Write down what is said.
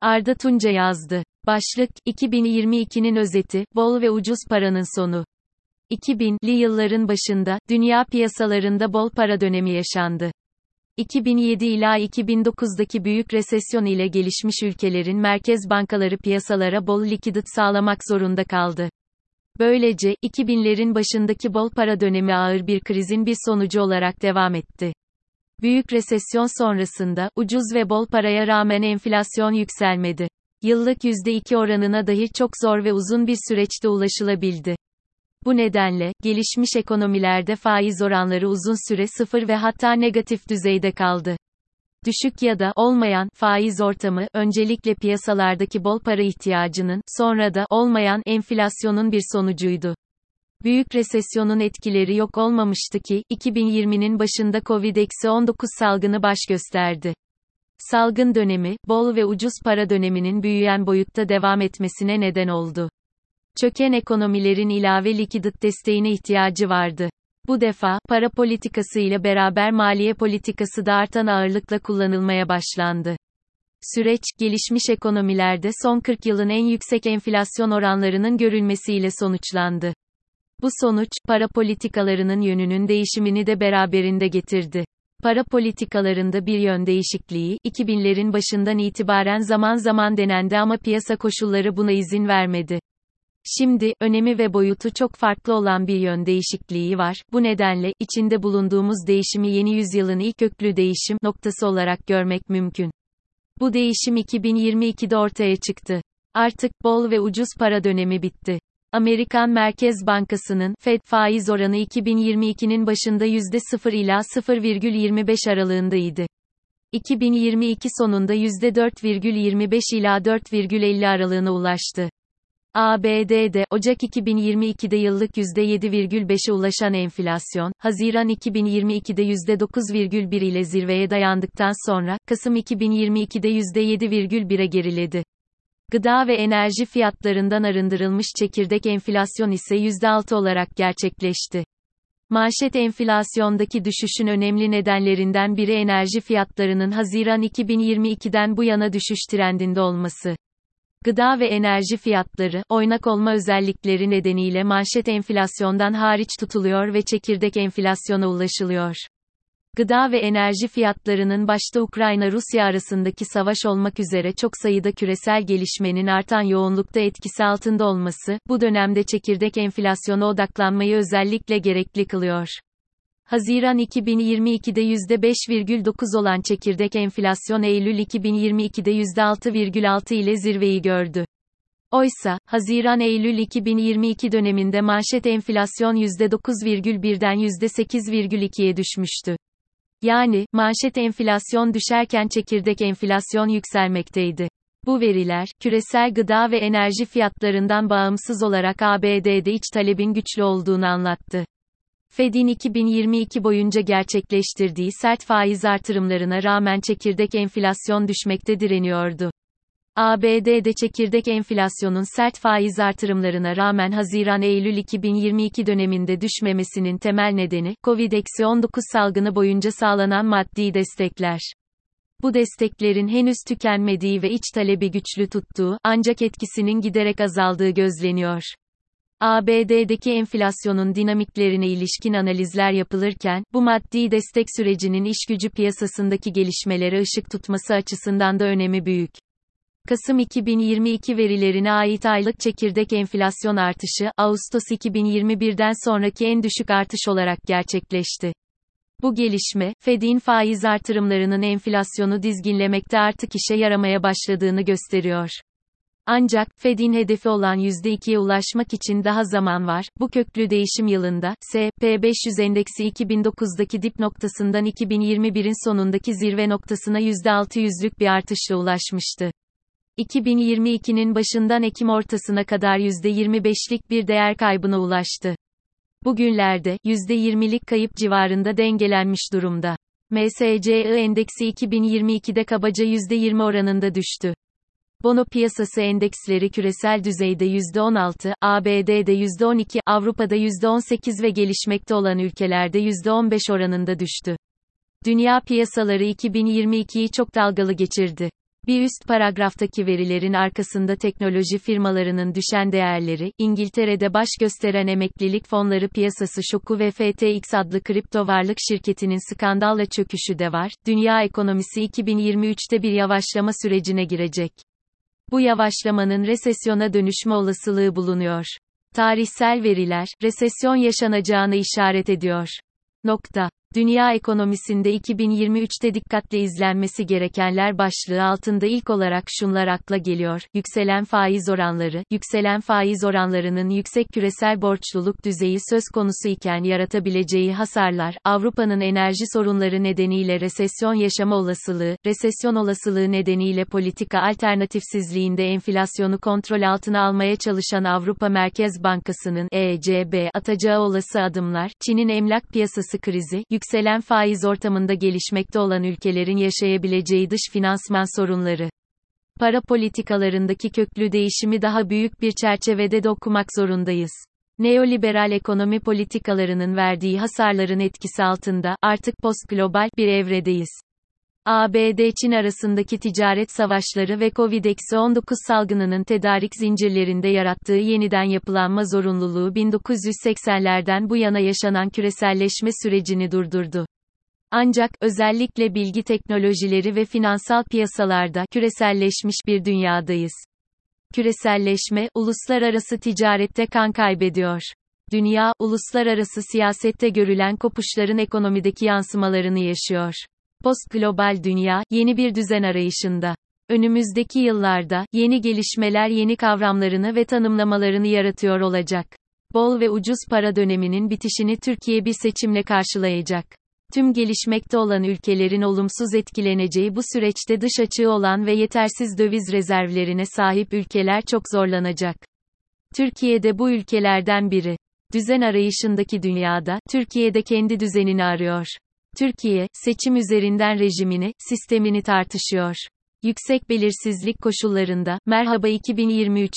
Arda Tunca yazdı. Başlık, 2022'nin özeti, bol ve ucuz paranın sonu. 2000'li yılların başında, dünya piyasalarında bol para dönemi yaşandı. 2007 ila 2009'daki büyük resesyon ile gelişmiş ülkelerin merkez bankaları piyasalara bol likidit sağlamak zorunda kaldı. Böylece, 2000'lerin başındaki bol para dönemi ağır bir krizin bir sonucu olarak devam etti. Büyük resesyon sonrasında, ucuz ve bol paraya rağmen enflasyon yükselmedi. Yıllık %2 oranına dahi çok zor ve uzun bir süreçte ulaşılabildi. Bu nedenle, gelişmiş ekonomilerde faiz oranları uzun süre sıfır ve hatta negatif düzeyde kaldı. Düşük ya da olmayan faiz ortamı öncelikle piyasalardaki bol para ihtiyacının, sonra da olmayan enflasyonun bir sonucuydu. Büyük resesyonun etkileri yok olmamıştı ki, 2020'nin başında Covid-19 salgını baş gösterdi. Salgın dönemi, bol ve ucuz para döneminin büyüyen boyutta devam etmesine neden oldu. Çöken ekonomilerin ilave likidit desteğine ihtiyacı vardı. Bu defa, para politikası ile beraber maliye politikası da artan ağırlıkla kullanılmaya başlandı. Süreç, gelişmiş ekonomilerde son 40 yılın en yüksek enflasyon oranlarının görülmesiyle sonuçlandı. Bu sonuç, para politikalarının yönünün değişimini de beraberinde getirdi. Para politikalarında bir yön değişikliği, 2000'lerin başından itibaren zaman zaman denendi ama piyasa koşulları buna izin vermedi. Şimdi, önemi ve boyutu çok farklı olan bir yön değişikliği var. Bu nedenle, içinde bulunduğumuz değişimi yeni yüzyılın ilk köklü değişim noktası olarak görmek mümkün. Bu değişim 2022'de ortaya çıktı. Artık, bol ve ucuz para dönemi bitti. Amerikan Merkez Bankası'nın Fed faiz oranı 2022'nin başında %0 ila 0,25 aralığındaydı. 2022 sonunda %4,25 ila 4,50 aralığına ulaştı. ABD'de, Ocak 2022'de yıllık %7,5'e ulaşan enflasyon, Haziran 2022'de %9,1 ile zirveye dayandıktan sonra, Kasım 2022'de %7,1'e geriledi. Gıda ve enerji fiyatlarından arındırılmış çekirdek enflasyon ise %6 olarak gerçekleşti. Manşet enflasyondaki düşüşün önemli nedenlerinden biri enerji fiyatlarının Haziran 2022'den bu yana düşüş trendinde olması. Gıda ve enerji fiyatları, oynak olma özellikleri nedeniyle manşet enflasyondan hariç tutuluyor ve çekirdek enflasyona ulaşılıyor. Gıda ve enerji fiyatlarının başta Ukrayna-Rusya arasındaki savaş olmak üzere çok sayıda küresel gelişmenin artan yoğunlukta etkisi altında olması, bu dönemde çekirdek enflasyona odaklanmayı özellikle gerekli kılıyor. Haziran 2022'de %5,9 olan çekirdek enflasyon Eylül 2022'de %6,6 ile zirveyi gördü. Oysa, Haziran-Eylül 2022 döneminde manşet enflasyon %9,1'den %8,2'ye düşmüştü. Yani, manşet enflasyon düşerken çekirdek enflasyon yükselmekteydi. Bu veriler, küresel gıda ve enerji fiyatlarından bağımsız olarak ABD'de iç talebin güçlü olduğunu anlattı. Fed'in 2022 boyunca gerçekleştirdiği sert faiz artırımlarına rağmen çekirdek enflasyon düşmekte direniyordu. ABD'de çekirdek enflasyonun sert faiz artırımlarına rağmen Haziran-Eylül 2022 döneminde düşmemesinin temel nedeni, Covid-19 salgını boyunca sağlanan maddi destekler. Bu desteklerin henüz tükenmediği ve iç talebi güçlü tuttuğu, ancak etkisinin giderek azaldığı gözleniyor. ABD'deki enflasyonun dinamiklerine ilişkin analizler yapılırken, bu maddi destek sürecinin işgücü piyasasındaki gelişmelere ışık tutması açısından da önemi büyük. Kasım 2022 verilerine ait aylık çekirdek enflasyon artışı, Ağustos 2021'den sonraki en düşük artış olarak gerçekleşti. Bu gelişme, Fed'in faiz artırımlarının enflasyonu dizginlemekte artık işe yaramaya başladığını gösteriyor. Ancak, Fed'in hedefi olan %2'ye ulaşmak için daha zaman var. Bu köklü değişim yılında, S&P 500 endeksi 2009'daki dip noktasından 2021'in sonundaki zirve noktasına %600'lük bir artışla ulaşmıştı. 2022'nin başından Ekim ortasına kadar %25'lik bir değer kaybına ulaştı. Bugünlerde, %20'lik kayıp civarında dengelenmiş durumda. MSCI endeksi 2022'de kabaca %20 oranında düştü. Bono piyasası endeksleri küresel düzeyde %16, ABD'de %12, Avrupa'da %18 ve gelişmekte olan ülkelerde %15 oranında düştü. Dünya piyasaları 2022'yi çok dalgalı geçirdi. Bir üst paragraftaki verilerin arkasında teknoloji firmalarının düşen değerleri, İngiltere'de baş gösteren emeklilik fonları piyasası şoku ve FTX adlı kripto varlık şirketinin skandalla çöküşü de var. Dünya ekonomisi 2023'te bir yavaşlama sürecine girecek. Bu yavaşlamanın resesyona dönüşme olasılığı bulunuyor. Tarihsel veriler, resesyon yaşanacağını işaret ediyor. Nokta. Dünya ekonomisinde 2023'te dikkatle izlenmesi gerekenler başlığı altında ilk olarak şunlar akla geliyor. Yükselen faiz oranları, yükselen faiz oranlarının yüksek küresel borçluluk düzeyi söz konusu iken yaratabileceği hasarlar, Avrupa'nın enerji sorunları nedeniyle resesyon yaşama olasılığı, resesyon olasılığı nedeniyle politika alternatifsizliğinde enflasyonu kontrol altına almaya çalışan Avrupa Merkez Bankası'nın ECB atacağı olası adımlar, Çin'in emlak piyasası krizi, yükselen faiz ortamında gelişmekte olan ülkelerin yaşayabileceği dış finansman sorunları. Para politikalarındaki köklü değişimi daha büyük bir çerçevede de okumak zorundayız. Neoliberal ekonomi politikalarının verdiği hasarların etkisi altında artık post-global bir evredeyiz. ABD-Çin arasındaki ticaret savaşları ve Covid-19 salgınının tedarik zincirlerinde yarattığı yeniden yapılanma zorunluluğu 1980'lerden bu yana yaşanan küreselleşme sürecini durdurdu. Ancak, özellikle bilgi teknolojileri ve finansal piyasalarda küreselleşmiş bir dünyadayız. Küreselleşme, uluslararası ticarette kan kaybediyor. Dünya, uluslararası siyasette görülen kopuşların ekonomideki yansımalarını yaşıyor. Post-global dünya, yeni bir düzen arayışında. Önümüzdeki yıllarda, yeni gelişmeler yeni kavramlarını ve tanımlamalarını yaratıyor olacak. Bol ve ucuz para döneminin bitişini Türkiye bir seçimle karşılayacak. Tüm gelişmekte olan ülkelerin olumsuz etkileneceği bu süreçte dış açığı olan ve yetersiz döviz rezervlerine sahip ülkeler çok zorlanacak. Türkiye de bu ülkelerden biri. Düzen arayışındaki dünyada, Türkiye'de kendi düzenini arıyor. Türkiye, seçim üzerinden rejimini, sistemini tartışıyor. Yüksek belirsizlik koşullarında, Merhaba 2023.